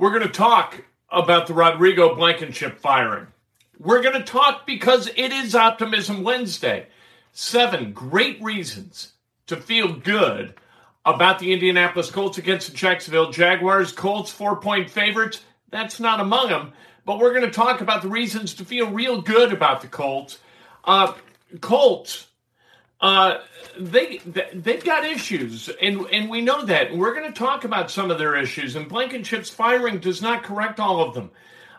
We're going to talk about the Rodrigo Blankenship firing. We're going to talk because it is Optimism Wednesday. Seven great reasons to feel good about the Indianapolis Colts against the Jacksonville Jaguars. Colts four point favorites. That's not among them. But we're going to talk about the reasons to feel real good about the Colts. Uh, Colts, uh, they they've got issues, and and we know that. We're going to talk about some of their issues, and Blankenship's firing does not correct all of them.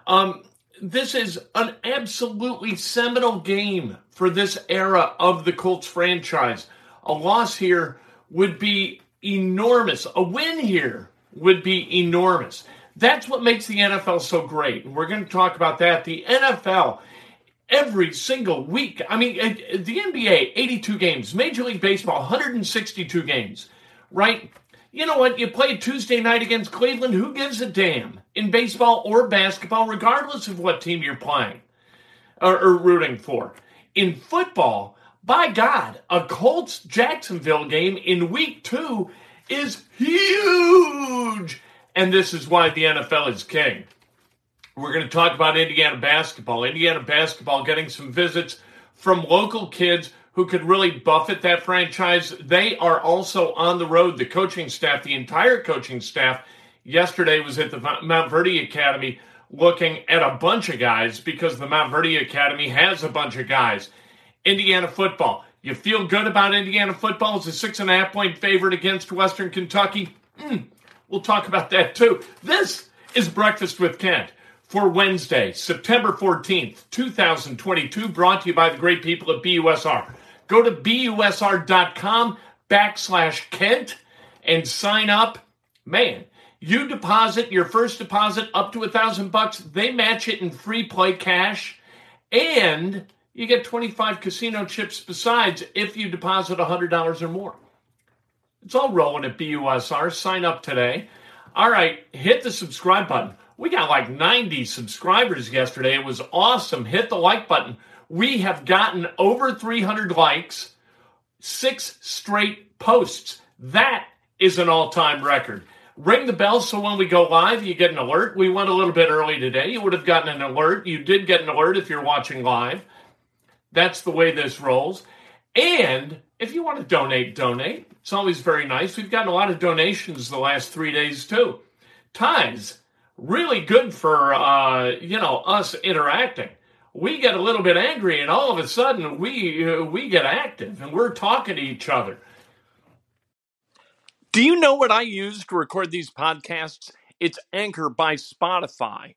Um, this is an absolutely seminal game for this era of the Colts franchise. A loss here would be enormous. A win here would be enormous. That's what makes the NFL so great. We're going to talk about that. The NFL every single week. I mean, the NBA, 82 games, Major League Baseball, 162 games, right? You know what? You play Tuesday night against Cleveland. Who gives a damn in baseball or basketball, regardless of what team you're playing or, or rooting for? In football, by God, a Colts Jacksonville game in week two is huge. And this is why the NFL is king. We're going to talk about Indiana basketball. Indiana basketball getting some visits from local kids who could really buffet that franchise. They are also on the road. The coaching staff, the entire coaching staff, yesterday was at the Montverde Academy looking at a bunch of guys because the Montverde Academy has a bunch of guys. Indiana football. You feel good about Indiana football as a six and a half point favorite against Western Kentucky? Mm, we'll talk about that too. This is Breakfast with Kent for Wednesday, September 14th, 2022, brought to you by the great people at BUSR. Go to BUSR.com backslash Kent and sign up. Man, you deposit your first deposit up to a thousand bucks. They match it in free play cash, and you get 25 casino chips besides if you deposit $100 or more. It's all rolling at BUSR. Sign up today. All right, hit the subscribe button. We got like 90 subscribers yesterday. It was awesome. Hit the like button. We have gotten over 300 likes, six straight posts. That is an all time record. Ring the bell so when we go live, you get an alert. We went a little bit early today. You would have gotten an alert. You did get an alert if you're watching live. That's the way this rolls. And if you want to donate, donate. It's always very nice. We've gotten a lot of donations the last three days, too. Ties really good for uh, you know us interacting. We get a little bit angry, and all of a sudden we uh, we get active, and we're talking to each other. Do you know what I use to record these podcasts? It's Anchor by Spotify.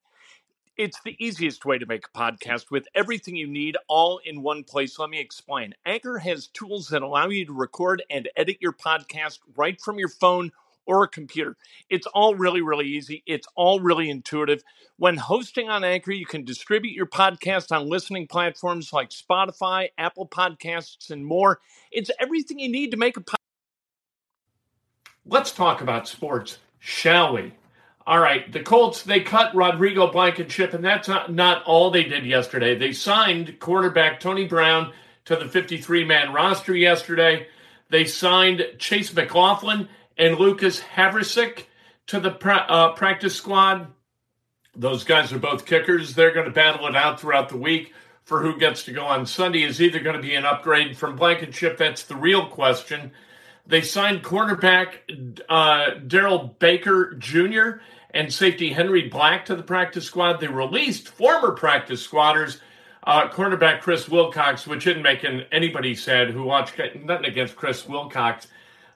It's the easiest way to make a podcast with everything you need all in one place. Let me explain. Anchor has tools that allow you to record and edit your podcast right from your phone or a computer. It's all really, really easy. It's all really intuitive. When hosting on Anchor, you can distribute your podcast on listening platforms like Spotify, Apple Podcasts, and more. It's everything you need to make a podcast. Let's talk about sports, shall we? All right, the Colts, they cut Rodrigo Blankenship, and that's not, not all they did yesterday. They signed quarterback Tony Brown to the 53 man roster yesterday. They signed Chase McLaughlin and Lucas Havrisik to the uh, practice squad. Those guys are both kickers. They're going to battle it out throughout the week for who gets to go on Sunday. Is either going to be an upgrade from Blankenship. That's the real question. They signed cornerback uh, Darrell Baker Jr. and safety Henry Black to the practice squad. They released former practice squatters, uh, cornerback Chris Wilcox, which didn't make anybody sad who watched nothing against Chris Wilcox.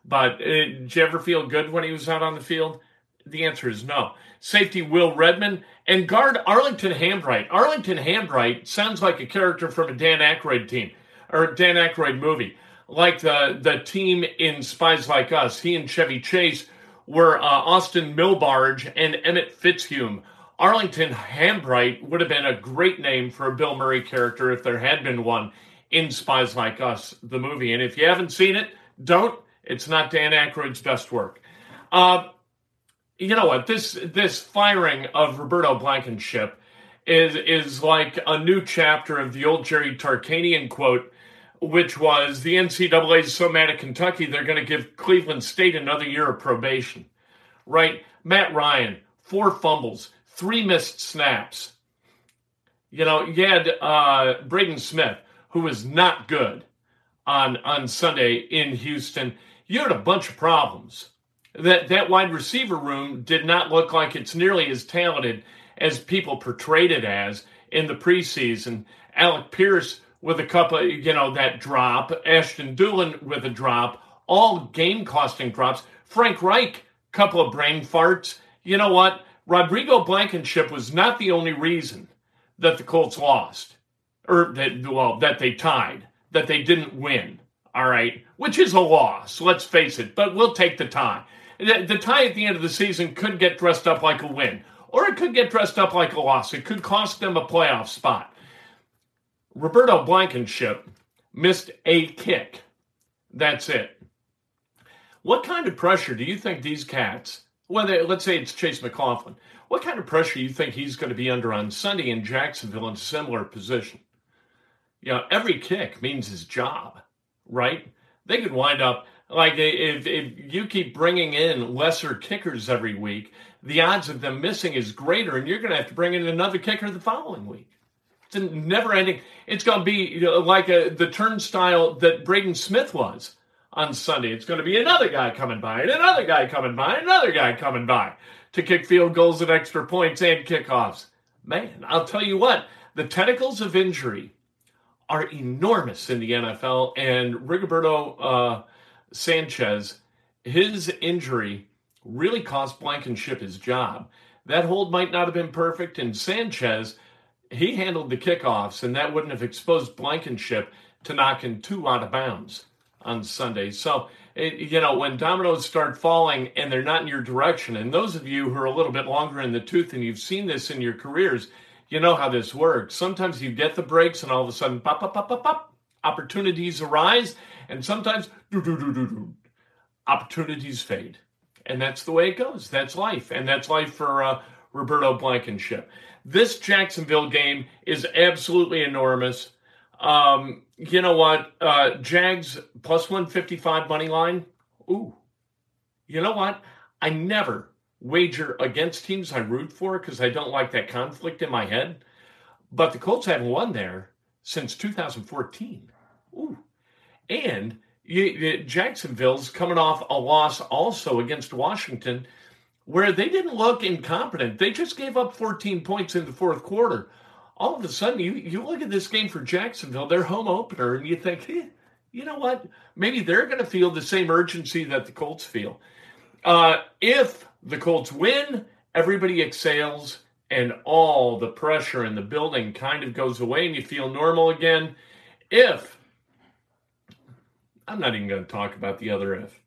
But uh, did you ever feel good when he was out on the field? The answer is no. Safety Will Redmond and guard Arlington Hambright. Arlington Hambright sounds like a character from a Dan Aykroyd team or Dan Aykroyd movie, like the the team in Spies Like Us. He and Chevy Chase were uh, Austin Milbarge and Emmett Fitzhume. Arlington Hambright would have been a great name for a Bill Murray character if there had been one in Spies Like Us, the movie. And if you haven't seen it, don't. It's not Dan Aykroyd's best work. Uh, you know what? This this firing of Roberto Blankenship is is like a new chapter of the old Jerry Tarkanian quote, which was the NCAA is so mad at Kentucky they're going to give Cleveland State another year of probation. Right? Matt Ryan, four fumbles, three missed snaps. You know, you had uh, Braden Smith, who was not good on on Sunday in Houston. You had a bunch of problems that that wide receiver room did not look like it's nearly as talented as people portrayed it as in the preseason. Alec Pierce with a couple, you know, that drop. Ashton Dulin with a drop. All game costing drops. Frank Reich, couple of brain farts. You know what? Rodrigo Blankenship was not the only reason that the Colts lost, or that well that they tied, that they didn't win. All right, which is a loss. Let's face it. But we'll take the tie. The, the tie at the end of the season could get dressed up like a win, or it could get dressed up like a loss. It could cost them a playoff spot. Roberto Blankenship missed a kick. That's it. What kind of pressure do you think these cats, whether let's say it's Chase McLaughlin, what kind of pressure you think he's going to be under on Sunday in Jacksonville in a similar position? You know, every kick means his job, right? They could wind up like if, if you keep bringing in lesser kickers every week, the odds of them missing is greater, and you're going to have to bring in another kicker the following week. It's a never ending. It's going to be like a, the turnstile that Braden Smith was on Sunday. It's going to be another guy coming by, and another guy coming by, and another guy coming by to kick field goals and extra points and kickoffs. Man, I'll tell you what, the tentacles of injury are enormous in the NFL, and Rigoberto. Uh, Sanchez, his injury really cost Blankenship his job. That hold might not have been perfect, and Sanchez, he handled the kickoffs, and that wouldn't have exposed Blankenship to knocking two out of bounds on Sunday. So, it, you know, when dominoes start falling and they're not in your direction, and those of you who are a little bit longer in the tooth and you've seen this in your careers, you know how this works. Sometimes you get the breaks, and all of a sudden, pop, pop, pop, pop, pop, opportunities arise, and sometimes do do do do do opportunities fade, and that's the way it goes. That's life, and that's life for uh, Roberto Blankenship. This Jacksonville game is absolutely enormous. Um, you know what? Uh, Jags plus 155 money line. Ooh. You know what? I never wager against teams I root for because I don't like that conflict in my head. But the Colts haven't won there since 2014. Ooh. And Jacksonville's coming off a loss also against Washington, where they didn't look incompetent. They just gave up 14 points in the fourth quarter. All of a sudden, you, you look at this game for Jacksonville, their home opener, and you think, you know what? Maybe they're going to feel the same urgency that the Colts feel. Uh, if the Colts win, everybody exhales and all the pressure in the building kind of goes away and you feel normal again. If, I'm not even going to talk about the other if.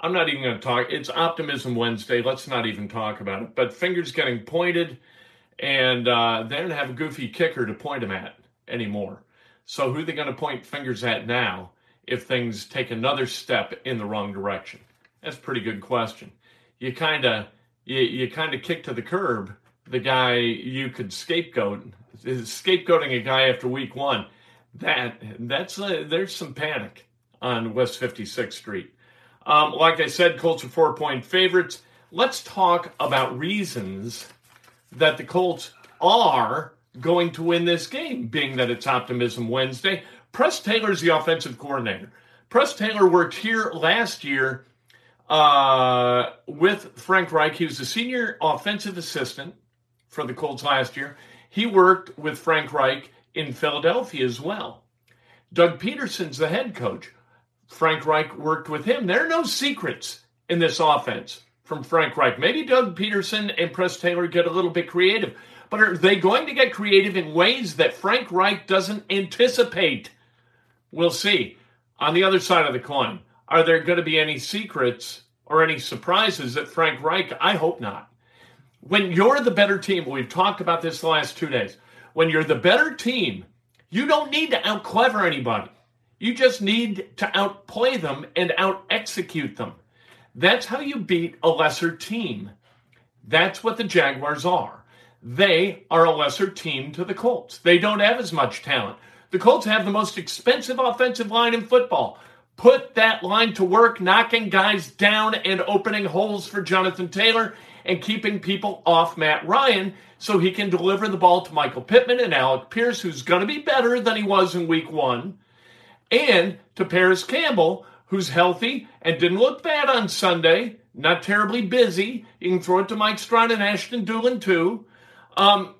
I'm not even going to talk. It's Optimism Wednesday. Let's not even talk about it. But fingers getting pointed, and uh, they don't have a goofy kicker to point them at anymore. So who are they going to point fingers at now if things take another step in the wrong direction? That's a pretty good question. You kind of you, you kind of kick to the curb the guy you could scapegoat, scapegoating a guy after week one, that that's a, there's some panic on West 56th Street. Um, like I said, Colts are four point favorites. Let's talk about reasons that the Colts are going to win this game, being that it's Optimism Wednesday. Press Taylor's the offensive coordinator. Press Taylor worked here last year uh, with Frank Reich. He was a senior offensive assistant for the Colts last year. He worked with Frank Reich in Philadelphia as well. Doug Pederson's the head coach. Frank Reich worked with him. There are no secrets in this offense from Frank Reich. Maybe Doug Pederson and Press Taylor get a little bit creative, but are they going to get creative in ways that Frank Reich doesn't anticipate? We'll see. On the other side of the coin, are there going to be any secrets or any surprises at Frank Reich? I hope not. When you're the better team, we've talked about this the last two days. When you're the better team, you don't need to out clever anybody. You just need to outplay them and out execute them. That's how you beat a lesser team. That's what the Jaguars are. They are a lesser team to the Colts. They don't have as much talent. The Colts have the most expensive offensive line in football. Put that line to work, knocking guys down and opening holes for Jonathan Taylor and keeping people off Matt Ryan so he can deliver the ball to Michael Pittman and Alec Pierce, who's going to be better than he was in week one, and to Parris Campbell, who's healthy and didn't look bad on Sunday, not terribly busy. You can throw it to Mike Stroud and Ashton Dulin, too. Um,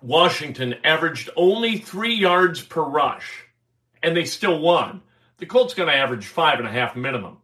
Washington averaged only three yards per rush, and they still won. The Colts going to average five and a half minimum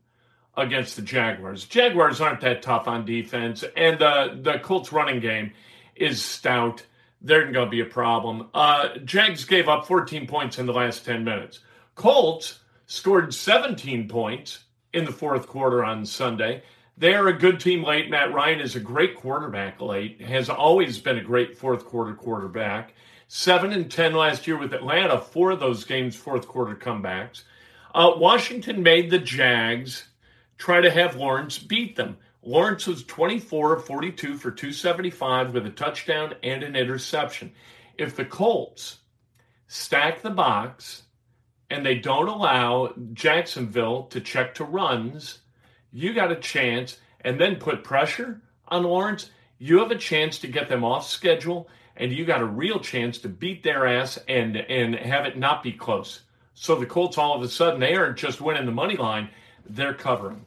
against the Jaguars. Jaguars aren't that tough on defense, and uh, the Colts running game is stout. They're going to be a problem. Uh, Jags gave up 14 points in the last 10 minutes. Colts scored 17 points in the fourth quarter on Sunday. They're a good team late. Matt Ryan is a great quarterback late, has always been a great fourth quarter quarterback. Seven and 10 last year with Atlanta, four of those games, fourth quarter comebacks. Uh, Washington made the Jags try to have Lawrence beat them. Lawrence was 24 of 42 for 275 with a touchdown and an interception. If the Colts stack the box and they don't allow Jacksonville to check to runs, you got a chance and then put pressure on Lawrence. You have a chance to get them off schedule and you got a real chance to beat their ass and and have it not be close. So the Colts all of a sudden they aren't just winning the money line, they're covering.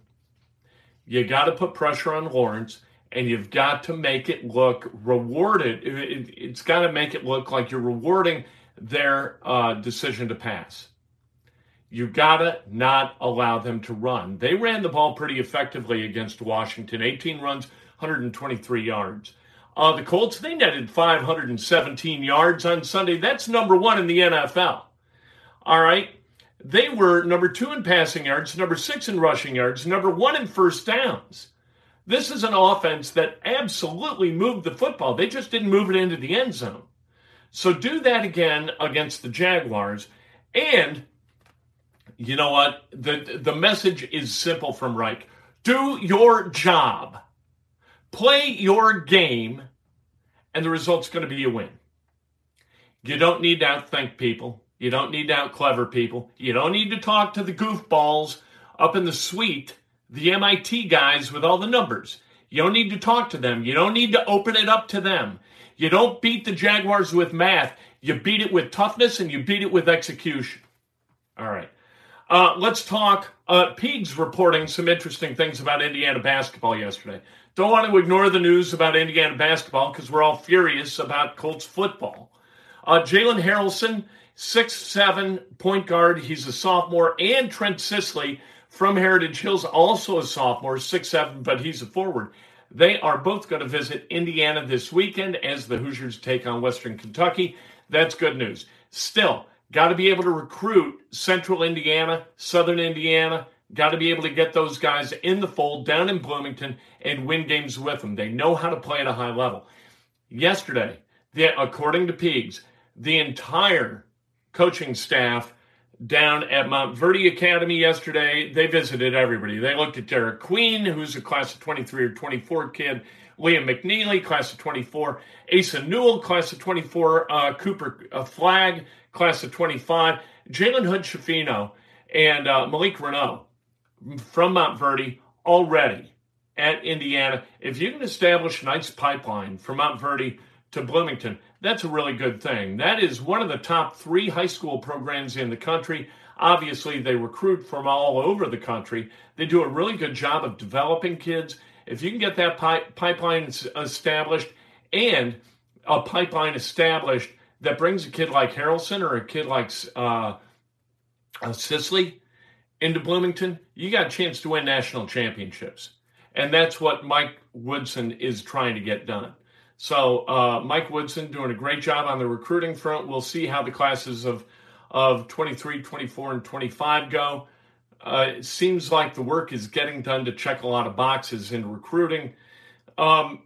You got to put pressure on Lawrence and you've got to make it look rewarded. It, has got to make it look like you're rewarding their uh, decision to pass. You've got to not allow them to run. They ran the ball pretty effectively against Washington 18 runs, 123 yards. Uh, the Colts, they netted 517 yards on Sunday. That's number one in the NFL. All right. They were number two in passing yards, number six in rushing yards, number one in first downs. This is an offense that absolutely moved the football. They just didn't move it into the end zone. So do that again against the Jaguars. And you know what? The, the message is simple from Reich do your job, play your game, and the result's going to be a win. You don't need to outthink people. You don't need to out clever people. You don't need to talk to the goofballs up in the suite, the MIT guys with all the numbers. You don't need to talk to them. You don't need to open it up to them. You don't beat the Jaguars with math. You beat it with toughness and you beat it with execution. All right. Uh, let's talk. Uh, reporting some interesting things about Indiana basketball yesterday. Don't want to ignore the news about Indiana basketball because we're all furious about Colts football. Uh, Jalen Haralson six seven point guard. He's a sophomore, and Trent Sisley from Heritage Hills, also a sophomore, six seven, but he's a forward. They are both going to visit Indiana this weekend as the Hoosiers take on Western Kentucky. That's good news. Still, got to be able to recruit Central Indiana, Southern Indiana. Got to be able to get those guys in the fold down in Bloomington and win games with them. They know how to play at a high level. Yesterday, the, according to Peegs, the entire coaching staff down at Montverde Academy yesterday. They visited everybody. They looked at Derek Queen, who's a class of 23 or 24 kid, Liam McNeely, class of 24, Asa Newell, class of 24, uh, Cooper uh, Flagg, class of 25, Jalen Hood Schifino, and uh, Malik Reneau from Montverde already at Indiana. If you can establish a nice pipeline from Montverde to Bloomington, that's a really good thing. That is one of the top three high school programs in the country. Obviously, they recruit from all over the country. They do a really good job of developing kids. If you can get that pipeline established and a pipeline established that brings a kid like Haralson or a kid like uh, uh, Sisley into Bloomington, you got a chance to win national championships. And that's what Mike Woodson is trying to get done. So uh, Mike Woodson doing a great job on the recruiting front. We'll see how the classes of of 23, 24, and 25 go. Uh, it seems like the work is getting done to check a lot of boxes in recruiting. Um,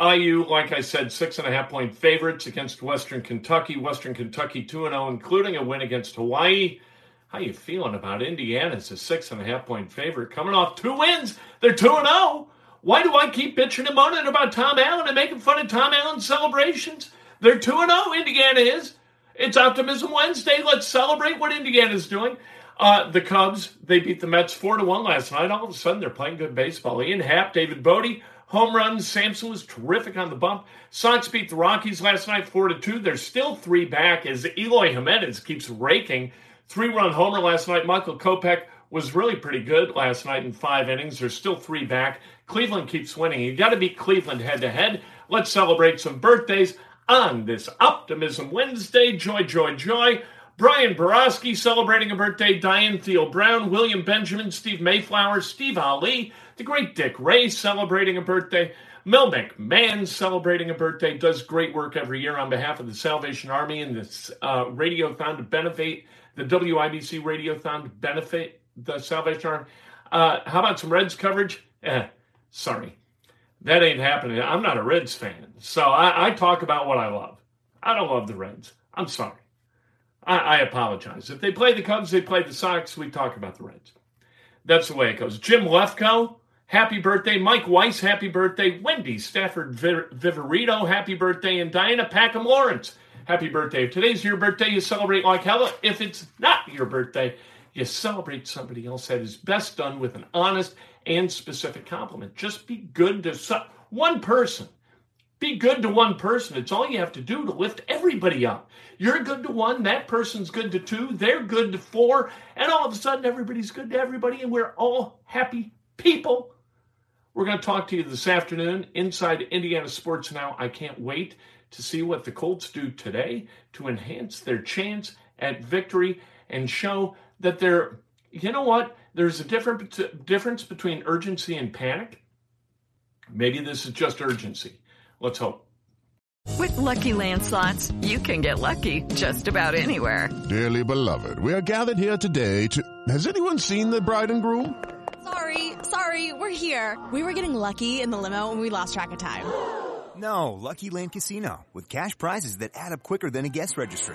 IU, like I said, six and a half point favorites against Western Kentucky. Western Kentucky two and zero, oh, including a win against Hawaii. How you feeling about Indiana as a six and a half point favorite coming off two wins? They're two and zero. Why do I keep bitching and moaning about Tom Allen and making fun of Tom Allen's celebrations? They're two and zero. Oh, Indiana is. It's Optimism Wednesday. Let's celebrate what Indiana's doing. Uh, the Cubs, they beat the Mets 4 to 1 last night. All of a sudden, they're playing good baseball. Ian Happ, David Bote, home runs. Sampson was terrific on the bump. Sox beat the Rockies last night 4 to 2. They're still three back as Eloy Jimenez keeps raking. Three run homer last night. Michael Kopech was really pretty good last night in five innings. They're still three back. Cleveland keeps winning. You got to beat Cleveland head to head. Let's celebrate some birthdays on this Optimism Wednesday. Joy, joy, joy. Brian Borowski celebrating a birthday. Diane Theo Brown, William Benjamin, Steve Mayflower, Steve Ali, the great Dick Ray celebrating a birthday. Mel McMahon celebrating a birthday, does great work every year on behalf of the Salvation Army and this uh, radiothon to benefit the WIBC radiothon to benefit the Salvation Army. Uh, how about some Reds coverage? Eh, sorry, that ain't happening. I'm not a Reds fan. So I, I talk about what I love. I don't love the Reds. I'm sorry. I, I, apologize. If they play the Cubs, they play the Sox, we talk about the Reds. That's the way it goes. Jim Lefko, happy birthday. Mike Weiss, happy birthday. Wendy Stafford Viverito, happy birthday. And Diana Packham Lawrence, happy birthday. If today's your birthday, you celebrate like hell. If it's not your birthday, you celebrate somebody else that is best done with an honest and specific compliment. Just be good to one person. Be good to one person. It's all you have to do to lift everybody up. You're good to one, that person's good to two, they're good to four, and all of a sudden everybody's good to everybody, and we're all happy people. We're going to talk to you this afternoon inside Indiana Sports Now. I can't wait to see what the Colts do today to enhance their chance at victory and show that they're, you know what? There's a different difference between urgency and panic. Maybe this is just urgency. Let's hope. With LuckyLand Slots, you can get lucky just about anywhere. Dearly beloved, we are gathered here today to. Has anyone seen the bride and groom? Sorry, sorry, we're here. We were getting lucky in the limo and we lost track of time. No, Lucky Land Casino, with cash prizes that add up quicker than a guest registry